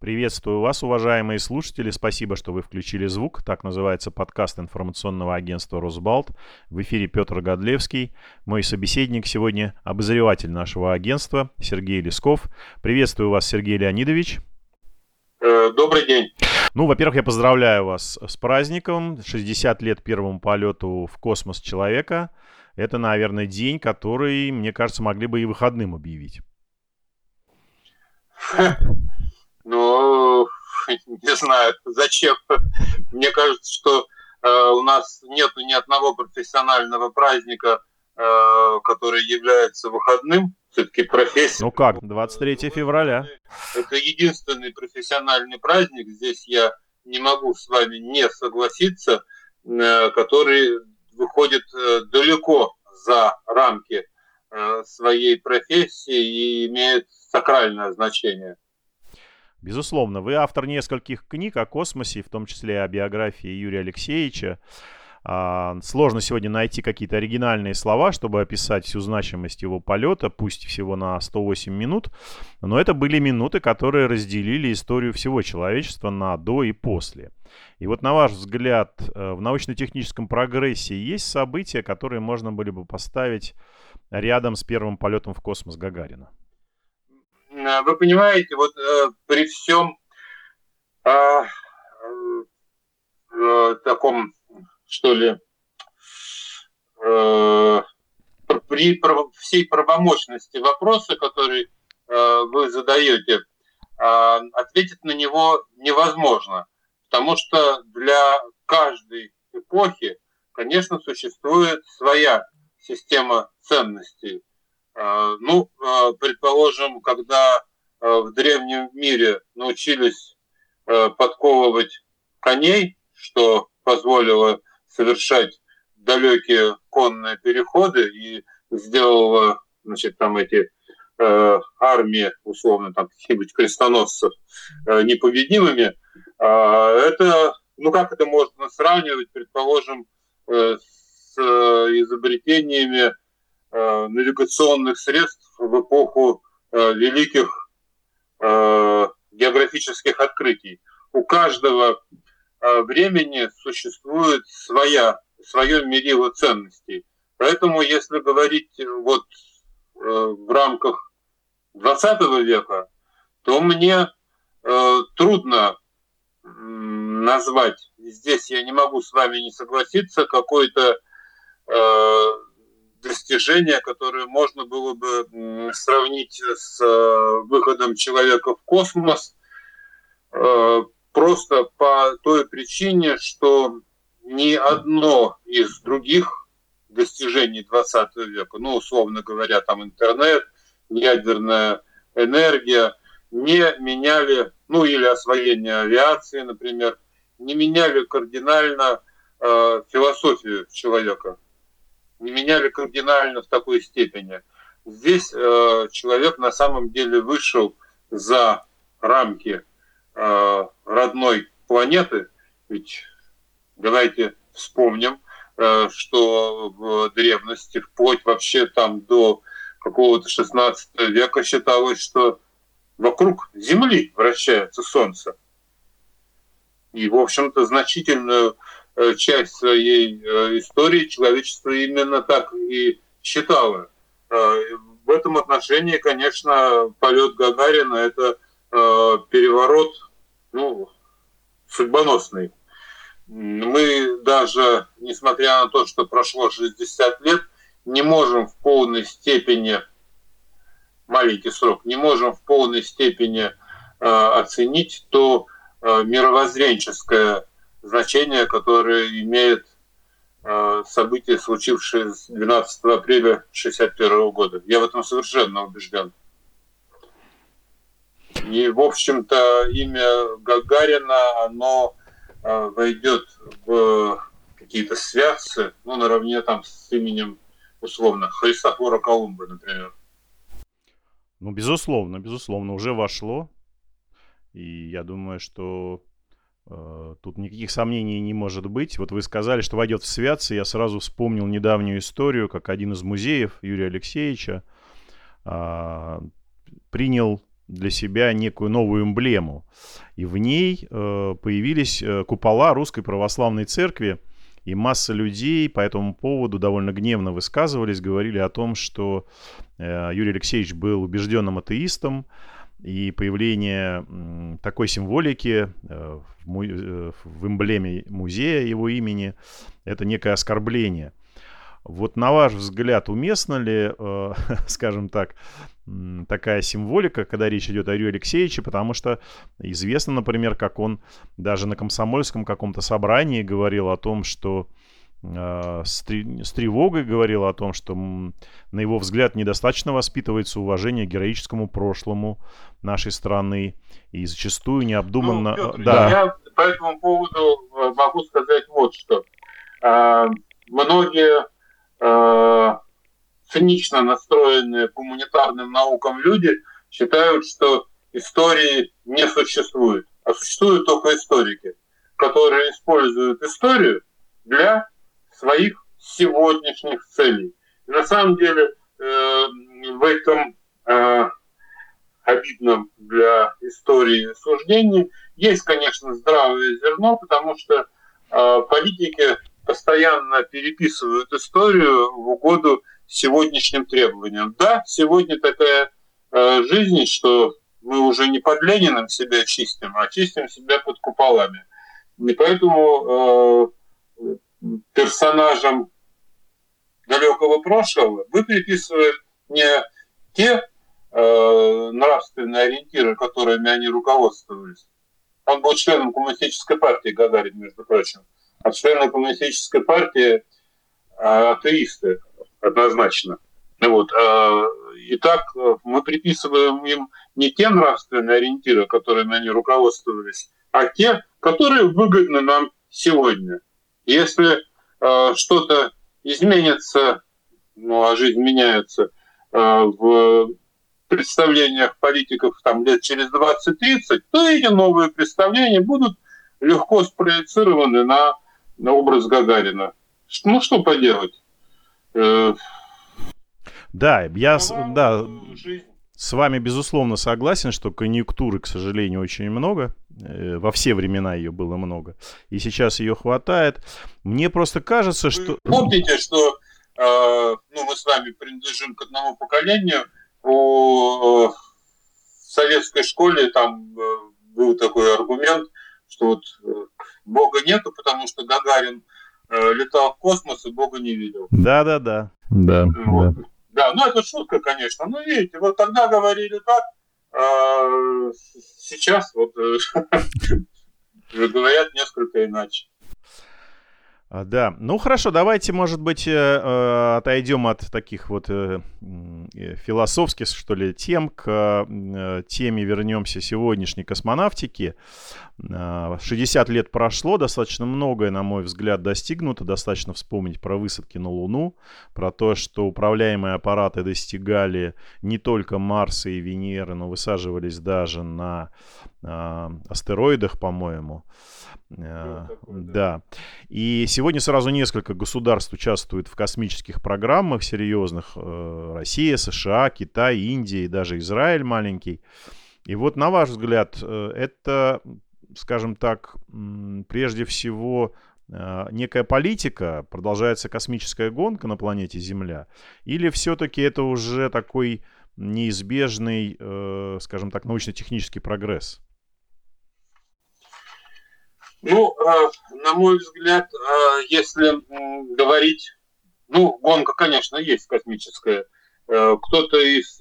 Приветствую вас, уважаемые слушатели. Спасибо, что вы включили звук. Так называется подкаст информационного агентства «Росбалт». В эфире Петр Годлевский. Мой собеседник сегодня обозреватель нашего агентства Сергей Лесков. Приветствую вас, Сергей Леонидович. Э, добрый день. Ну, во-первых, я поздравляю вас с праздником. 60 лет первому полету в космос человека. Это, наверное, день, который, мне кажется, могли бы и выходным объявить. Ну, не знаю, зачем. Мне кажется, что э, у нас нет ни одного профессионального праздника, э, который является выходным. Все-таки профессия. Ну как, 23 февраля. Это единственный профессиональный праздник. Здесь я не могу с вами не согласиться, э, который выходит э, далеко за рамки э, своей профессии и имеет сакральное значение. Безусловно, вы автор нескольких книг о космосе, в том числе о биографии Юрия Алексеевича. А, сложно сегодня найти какие-то оригинальные слова, чтобы описать всю значимость его полета, пусть всего на 108 минут, но это были минуты, которые разделили историю всего человечества на до и после. И вот на ваш взгляд, э, в научно-техническом прогрессе есть события, которые можно были бы поставить рядом с первым полетом в космос Гагарина? Э, вы понимаете, вот э, при всем э, э, таком, что ли, э, при всей правомощности вопроса, который э, вы задаете, э, ответить на него невозможно, потому что для каждой эпохи, конечно, существует своя система ценностей. А, ну, а, предположим, когда а, в древнем мире научились подковывать коней, что позволило совершать далекие конные переходы и сделало, значит, там эти э, армии, условно, там каких-нибудь крестоносцев э, непобедимыми, э, это, ну как это можно сравнивать, предположим, э, с э, изобретениями Э, навигационных средств в эпоху э, великих э, географических открытий. У каждого времени существует своя, свое мерило ценностей. Поэтому, если говорить вот в рамках 20 века, то мне трудно назвать, здесь я не могу с вами не согласиться, какой-то достижения, которые можно было бы сравнить с э, выходом человека в космос, э, просто по той причине, что ни одно из других достижений 20 века, ну, условно говоря, там интернет, ядерная энергия, не меняли, ну, или освоение авиации, например, не меняли кардинально э, философию человека не меняли кардинально в такой степени. Здесь э, человек на самом деле вышел за рамки э, родной планеты. Ведь давайте вспомним, э, что в древности, вплоть вообще там до какого-то 16 века считалось, что вокруг Земли вращается Солнце. И, в общем-то, значительную часть своей э, истории человечество именно так и считало. Э, в этом отношении, конечно, полет Гагарина – это переворот ну, судьбоносный. Мы даже, несмотря на то, что прошло 60 лет, не можем в полной степени, маленький срок, не можем в полной степени оценить то мировоззренческое значение, которое имеет э, событие, случившееся 12 апреля 1961 года. Я в этом совершенно убежден. И, в общем-то, имя Гагарина, оно э, войдет в какие-то связки, ну, наравне там с именем, условно, Христофора Колумба, например. Ну, безусловно, безусловно, уже вошло. И я думаю, что тут никаких сомнений не может быть. Вот вы сказали, что войдет в святцы. Я сразу вспомнил недавнюю историю, как один из музеев Юрия Алексеевича а, принял для себя некую новую эмблему. И в ней э, появились э, купола Русской Православной Церкви, и масса людей по этому поводу довольно гневно высказывались, говорили о том, что э, Юрий Алексеевич был убежденным атеистом, и появление такой символики э, э, в эмблеме музея его имени – это некое оскорбление. Вот на ваш взгляд, уместно ли, э, скажем так, такая символика, когда речь идет о Юрии Алексеевиче, потому что известно, например, как он даже на комсомольском каком-то собрании говорил о том, что с, три, с тревогой говорил о том, что, на его взгляд, недостаточно воспитывается уважение к героическому прошлому нашей страны и зачастую необдуманно... Ну, Петр, да. Я по этому поводу э, могу сказать вот что. А, многие а, цинично настроенные к гуманитарным наукам люди считают, что истории не существует, а существуют только историки, которые используют историю для своих сегодняшних целей. И на самом деле э, в этом э, обидном для истории суждении есть, конечно, здравое зерно, потому что э, политики постоянно переписывают историю в угоду сегодняшним требованиям. Да, сегодня такая э, жизнь, что мы уже не под Лениным себя чистим, а чистим себя под куполами. И поэтому э, персонажам далекого прошлого мы приписываем не те э, нравственные ориентиры, которыми они руководствовались. Он был членом коммунистической партии Гагарин, между прочим. А члены коммунистической партии э, атеисты однозначно. Вот. А, итак, мы приписываем им не те нравственные ориентиры, которыми они руководствовались, а те, которые выгодны нам сегодня. Если э, что-то изменится, ну а жизнь меняется, э, в представлениях политиков там, лет через 20-30, то эти новые представления будут легко спроецированы на, на образ Гагарина. Ну что поделать? Э, да, я да, с вами безусловно согласен, что конъюнктуры, к сожалению, очень много. Э, во все времена ее было много. И сейчас ее хватает. Мне просто кажется, что... Вы помните, что э, ну, мы с вами принадлежим к одному поколению. У, э, в советской школе там э, был такой аргумент, что вот э, Бога нету, потому что Гагарин Э, летал в космос и Бога не видел. Да, да, да. Да, вот. да. да, ну это шутка, конечно. Ну, видите, вот тогда говорили так, а сейчас вот э, говорят несколько иначе. А, да, ну хорошо, давайте, может быть, э, э, отойдем от таких вот э, философских, что ли, тем к теме вернемся сегодняшней космонавтики. 60 лет прошло, достаточно многое, на мой взгляд, достигнуто. Достаточно вспомнить про высадки на Луну, про то, что управляемые аппараты достигали не только Марса и Венеры, но высаживались даже на астероидах, по-моему. Э, такой, да. да. И сегодня сразу несколько государств участвуют в космических программах серьезных. Э, Россия, США, Китай, Индия и даже Израиль маленький. И вот на ваш взгляд, э, это, скажем так, прежде всего некая политика, продолжается космическая гонка на планете Земля, или все-таки это уже такой неизбежный, скажем так, научно-технический прогресс? Ну, э, на мой взгляд, э, если говорить, ну, гонка, конечно, есть космическая. Э, кто-то из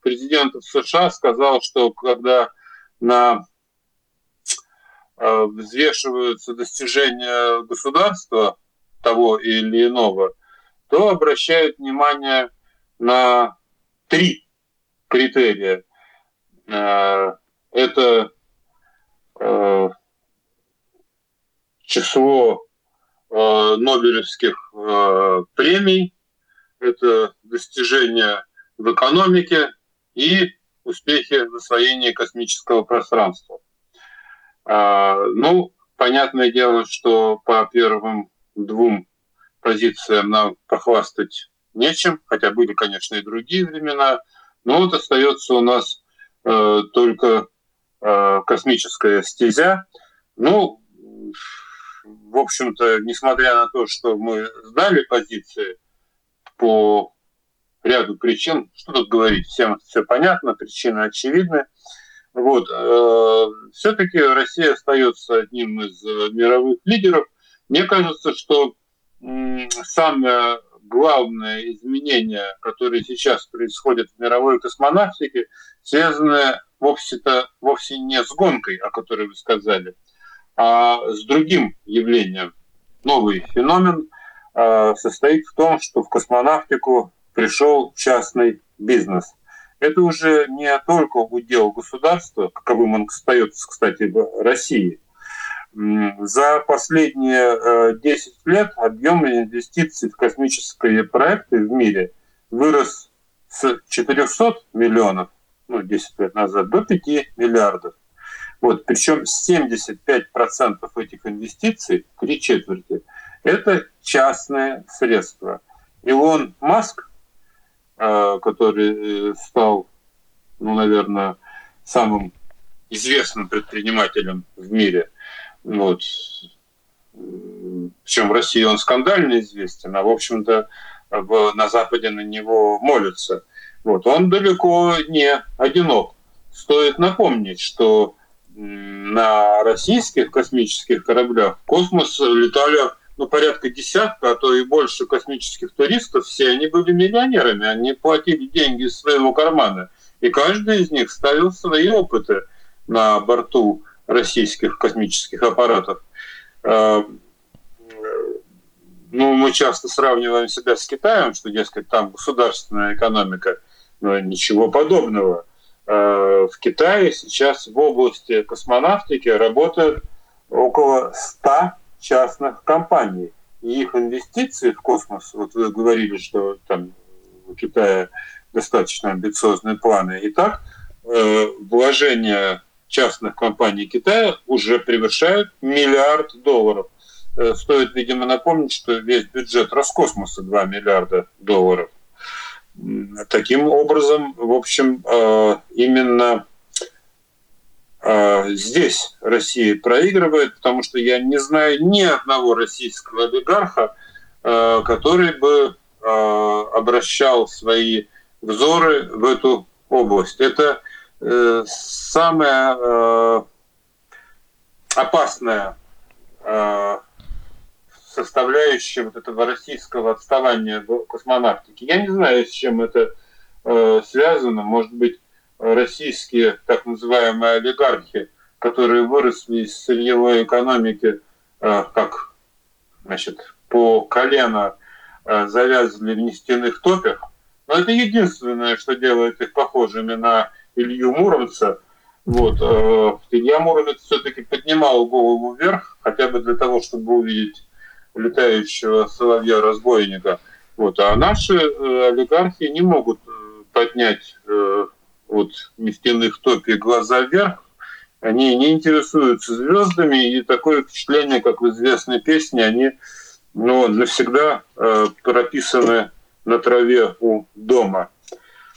президентов США сказал, что когда на взвешиваются достижения государства того или иного, то обращают внимание на три критерия. Это число э, Нобелевских э, премий, это достижения в экономике и успехи в освоении космического пространства. Э, ну, понятное дело, что по первым двум позициям нам похвастать нечем, хотя были, конечно, и другие времена, Но вот остается у нас э, только э, космическая стезя. Ну, в общем-то, несмотря на то, что мы сдали позиции по ряду причин, что тут говорить, всем все понятно, причины очевидны. Вот, э, все-таки Россия остается одним из мировых лидеров. Мне кажется, что э, самое главное изменение, которое сейчас происходит в мировой космонавтике, связано вовсе-то вовсе не с гонкой, о которой вы сказали, а с другим явлением. Новый феномен э, состоит в том, что в космонавтику пришел частный бизнес. Это уже не только удел государства, каковым он остается, кстати, в России. За последние 10 э, лет объем инвестиций в космические проекты в мире вырос с 400 миллионов, ну, 10 лет назад, до 5 миллиардов. Вот, причем 75% этих инвестиций, три четверти, это частные средства. Илон Маск, э, который э, стал, ну, наверное, самым известным предпринимателем в мире, вот, причем в России он скандально известен, а, в общем-то, на Западе на него молятся. Вот, он далеко не одинок. Стоит напомнить, что на российских космических кораблях в космос летали ну, порядка десятка, а то и больше космических туристов, все они были миллионерами, они платили деньги из своего кармана. И каждый из них ставил свои опыты на борту российских космических аппаратов. А, ну, мы часто сравниваем себя с Китаем, что, дескать, там государственная экономика, но ничего подобного – Э, в Китае сейчас в области космонавтики работают около 100 частных компаний. И их инвестиции в космос, вот вы говорили, что там у Китая достаточно амбициозные планы. И так э, вложения частных компаний Китая уже превышают миллиард долларов. Э, стоит, видимо, напомнить, что весь бюджет Роскосмоса 2 миллиарда долларов. Таким образом, в общем, э, именно э, здесь Россия проигрывает, потому что я не знаю ни одного российского олигарха, э, который бы обращал свои взоры в эту область. Это самая опасная составляющая вот этого российского отставания в космонавтике. Я не знаю, с чем это э, связано. Может быть, российские так называемые олигархи, которые выросли из сырьевой экономики, э, как значит, по колено э, завязаны в нефтяных топях. Но это единственное, что делает их похожими на Илью Муромца. Вот. Э, Илья Муромец все-таки поднимал голову вверх, хотя бы для того, чтобы увидеть летающего соловья-разбойника. Вот. А наши э, олигархи не могут э, поднять э, от нефтяных топий глаза вверх, они не интересуются звездами, и такое впечатление, как в известной песне, они ну, навсегда прописаны на траве у дома.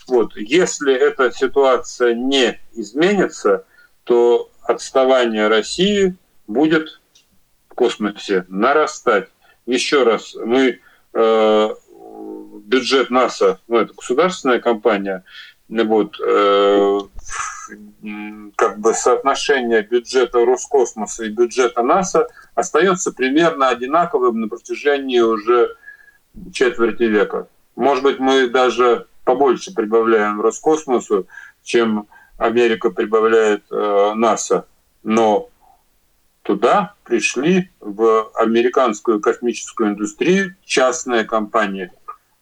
Вот. Если эта ситуация не изменится, то отставание России будет космосе нарастать. Еще раз, мы э, бюджет НАСА, ну это государственная компания, вот, э, как бы соотношение бюджета Роскосмоса и бюджета НАСА остается примерно одинаковым на протяжении уже четверти века. Может быть, мы даже побольше прибавляем Роскосмосу, чем Америка прибавляет э, НАСА. Но туда пришли в американскую космическую индустрию частные компании,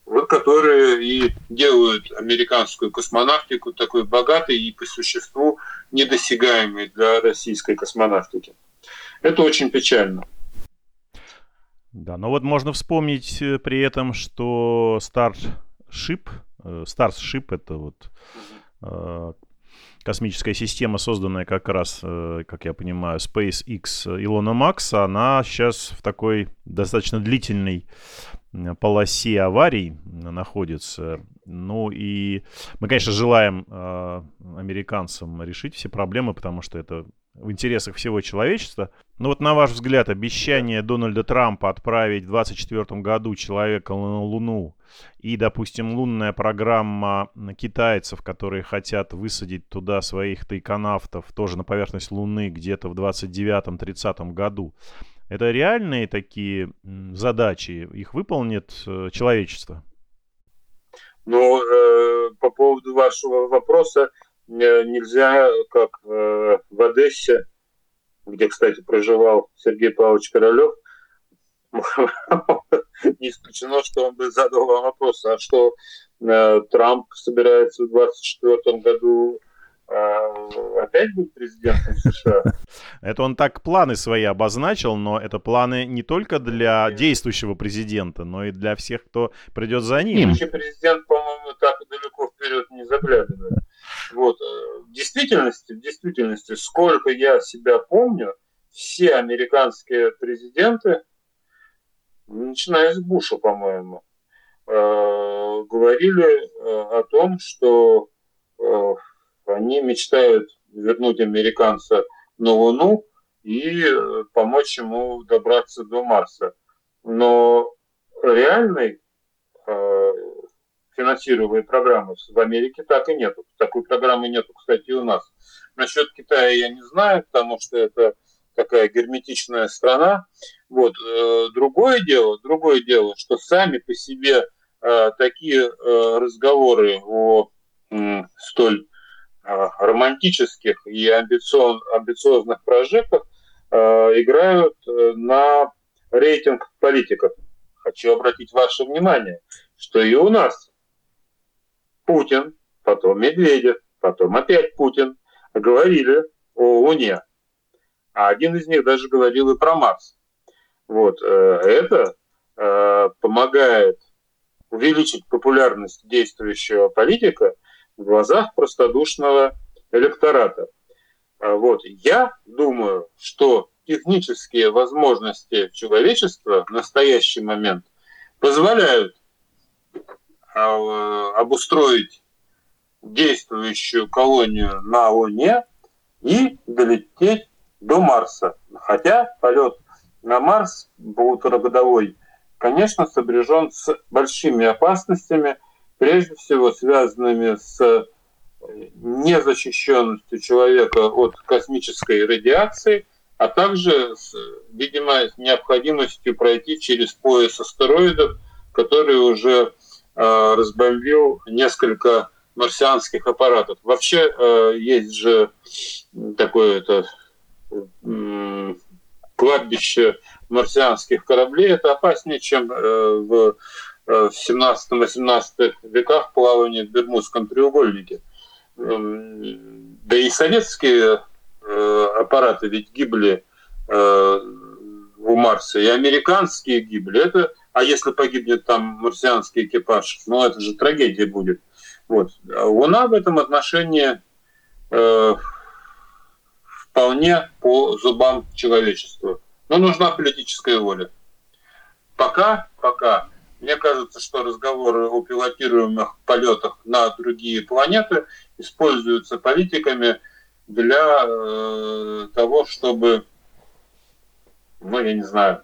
вот которые и делают американскую космонавтику такой богатой и по существу недосягаемой для российской космонавтики. Это очень печально. Да, но вот можно вспомнить э, при этом, что Starship, э, Starship это вот космическая система, созданная как раз, э, как я понимаю, SpaceX Илона Макса, она сейчас в такой достаточно длительной полосе аварий находится. Ну и мы, конечно, желаем э, американцам решить все проблемы, потому что это в интересах всего человечества. Но вот на ваш взгляд, обещание Дональда Трампа отправить в 2024 году человека на Луну и, допустим, лунная программа китайцев, которые хотят высадить туда своих тайконавтов тоже на поверхность Луны где-то в 29-30 году, это реальные такие задачи? Их выполнит э, человечество? Ну, э, по поводу вашего вопроса, э, нельзя, как э, в Одессе, где, кстати, проживал Сергей Павлович Королев, не исключено, что он бы задал вам вопрос, а что э, Трамп собирается в 2024 году а, опять будет президентом США. Это он так планы свои обозначил, но это планы не только для действующего президента, но и для всех, кто придет за ним. Действующий президент, по-моему, так далеко вперед не заглядывает. Вот. Э, действительности, в действительности, сколько я себя помню, все американские президенты, начиная с Буша, по-моему, э, говорили э, о том, что они мечтают вернуть американца на Луну и э, помочь ему добраться до Марса. Но реальной э, финансируемой программы в Америке так и нету. Такой программы нету, кстати, и у нас. Насчет Китая я не знаю, потому что это такая герметичная страна. Вот. Э, другое дело, другое дело, что сами по себе э, такие э, разговоры о столь романтических и амбициоз, амбициозных прожектов э, играют на рейтинг политиков. Хочу обратить ваше внимание, что и у нас Путин, потом Медведев, потом опять Путин говорили о Луне. А один из них даже говорил и про Марс. Вот, это помогает увеличить популярность действующего политика – в глазах простодушного электората. А вот. Я думаю, что технические возможности человечества в настоящий момент позволяют обустроить действующую колонию на Луне и долететь до Марса. Хотя полет на Марс полуторагодовой, конечно, сопряжен с большими опасностями – прежде всего связанными с э, незащищенностью человека от космической радиации, а также, с, видимо, необходимостью пройти через пояс астероидов, который уже разбомбил несколько марсианских аппаратов. Вообще э, есть же такое это э, кладбище марсианских кораблей. Это опаснее, чем э, в Э, в 17-18 веках плавание в Бермудском треугольнике. Эм, да и советские э, аппараты ведь гибли э, у Марса, и американские гибли. Это, а если погибнет там марсианский экипаж, ну это же трагедия будет. Вот. Луна в этом отношении э, вполне по зубам человечества. Но нужна политическая воля. Пока, пока мне кажется, что разговоры о пилотируемых полетах на другие планеты используются политиками для э, того, чтобы, ну, я не знаю,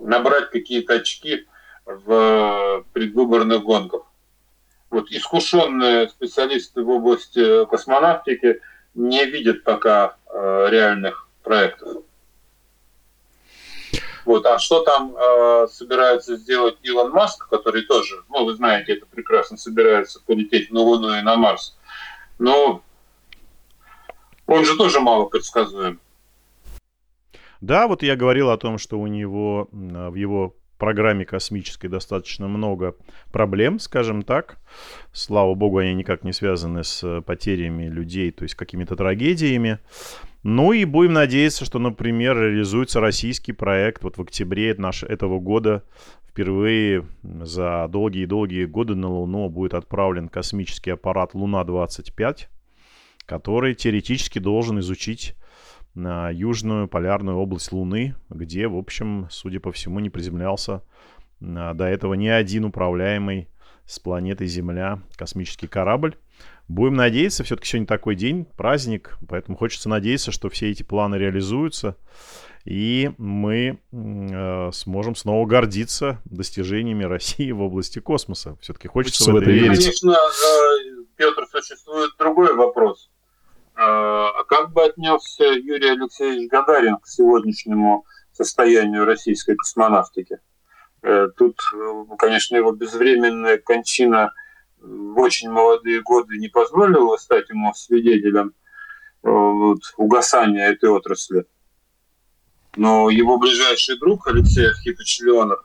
набрать какие-то очки в предвыборных гонках. Вот искушенные специалисты в области космонавтики не видят пока э, реальных проектов. Вот. А что там э, собирается сделать Илон Маск, который тоже, ну, вы знаете, это прекрасно собирается полететь на Луну и на Марс. Но он же тоже мало предсказуем. Да, вот я говорил о том, что у него в его программе космической достаточно много проблем, скажем так. Слава богу, они никак не связаны с потерями людей, то есть какими-то трагедиями. Ну и будем надеяться, что, например, реализуется российский проект. Вот в октябре наш, этого года впервые за долгие-долгие годы на Луну будет отправлен космический аппарат Луна-25. который теоретически должен изучить на южную полярную область Луны, где, в общем, судя по всему, не приземлялся а, до этого ни один управляемый с планеты Земля космический корабль. Будем надеяться, все-таки сегодня такой день, праздник, поэтому хочется надеяться, что все эти планы реализуются, и мы э, сможем снова гордиться достижениями России в области космоса. Все-таки хочется, хочется в это верить. Конечно, э, Петр, существует другой вопрос. Э, а как бы отнесся Юрий Алексеевич Гагарин к сегодняшнему состоянию российской космонавтики? Э, тут, конечно, его безвременная кончина – в очень молодые годы не позволило стать ему свидетелем э, вот, угасания этой отрасли. Но его ближайший друг Алексей Архипович Леонов,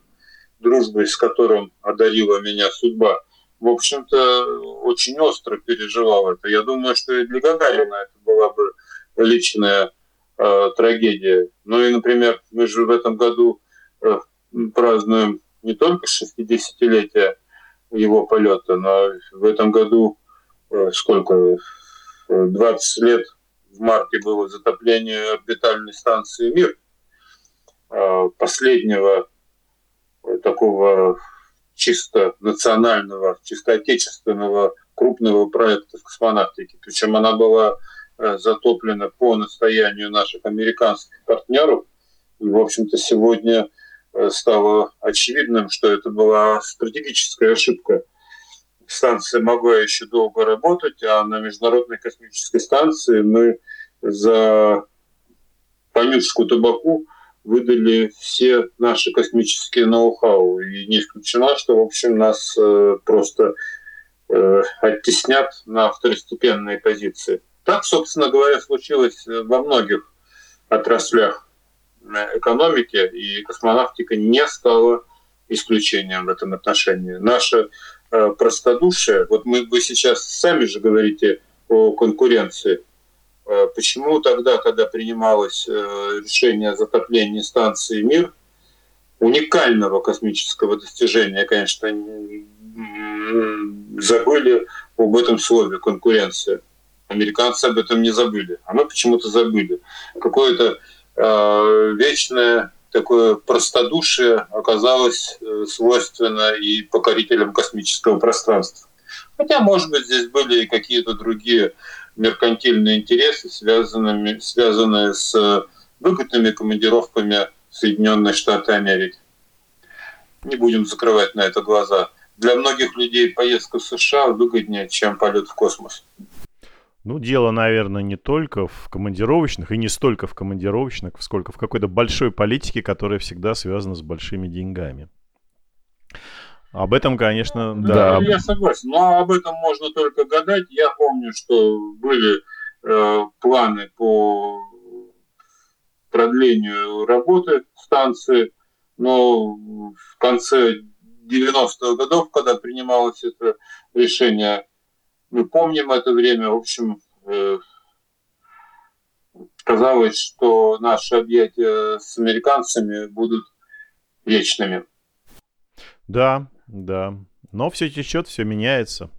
дружбой с которым одарила меня судьба, в общем-то, очень остро переживал это. Я думаю, что и для Гагарина это была бы личная э, трагедия. Ну и, например, мы же в этом году э, празднуем не только 60-летие его полета. Но в этом году э, сколько? 20 лет в марте было затопление орбитальной станции «Мир», а последнего такого чисто национального, чисто отечественного крупного проекта в космонавтике. Причем она была э, затоплена по настоянию наших американских партнеров. И, в общем-то, сегодня Э, стало очевидным, что это была стратегическая ошибка. Станция могла еще долго работать, а на Международной космической станции мы за понюшку табаку выдали все наши космические ноу-хау. И не исключено, что, в общем, нас э, просто э, оттеснят на второстепенные позиции. Так, собственно говоря, случилось во многих отраслях экономики, и космонавтика не стала исключением в этом отношении. Наше э, простодушие, вот мы, вы сейчас сами же говорите о конкуренции, э, почему тогда, когда принималось э, решение о затоплении станции «Мир», уникального космического достижения, конечно, забыли об этом слове «конкуренция». Американцы об этом не забыли, а мы почему-то забыли. Какое-то Э, вечное такое простодушие оказалось э, свойственно и покорителям космического пространства. Хотя, может быть, здесь были и какие-то другие меркантильные интересы, связанные, связанные с выгодными командировками в Соединенные Штаты Америки. Не будем закрывать на это глаза. Для многих людей поездка в США выгоднее, чем полет в космос. Ну, дело, наверное, не только в командировочных, и не столько в командировочных, сколько в какой-то большой политике, которая всегда связана с большими деньгами. Об этом, конечно, да. да. Я согласен, но об этом можно только гадать. Я помню, что были э, планы по продлению работы станции, но в конце 90-х годов, когда принималось это решение, мы помним это время. В общем, э, казалось, что наши объятия с американцами будут вечными. Да, да. Но все течет, все меняется.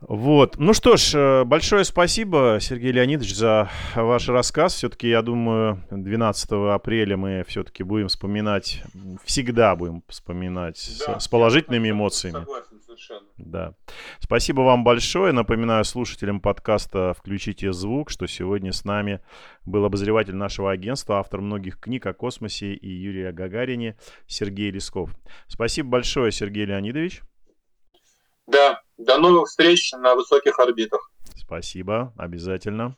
Вот. Ну что ж, э, большое спасибо, Сергей Леонидович, за ваш рассказ. Все-таки, я думаю, 12 апреля мы все-таки будем вспоминать, всегда будем вспоминать да, с, с положительными эмоциями. Согласен совершенно. Да. Спасибо вам большое. Напоминаю слушателям подкаста «Включите звук», что сегодня с нами был обозреватель нашего агентства, автор многих книг о космосе и Юрия Гагарине Сергей Лесков. Спасибо большое, Сергей Леонидович. Да, до новых встреч на высоких орбитах. Спасибо, обязательно.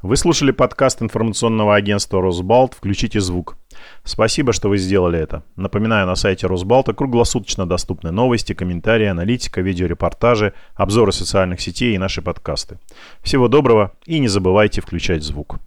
Вы слушали подкаст информационного агентства «Росбалт». Включите звук. Спасибо, что вы сделали это. Напоминаю, на сайте Росбалта круглосуточно доступны новости, комментарии, аналитика, видеорепортажи, обзоры социальных сетей и наши подкасты. Всего доброго и не забывайте включать звук.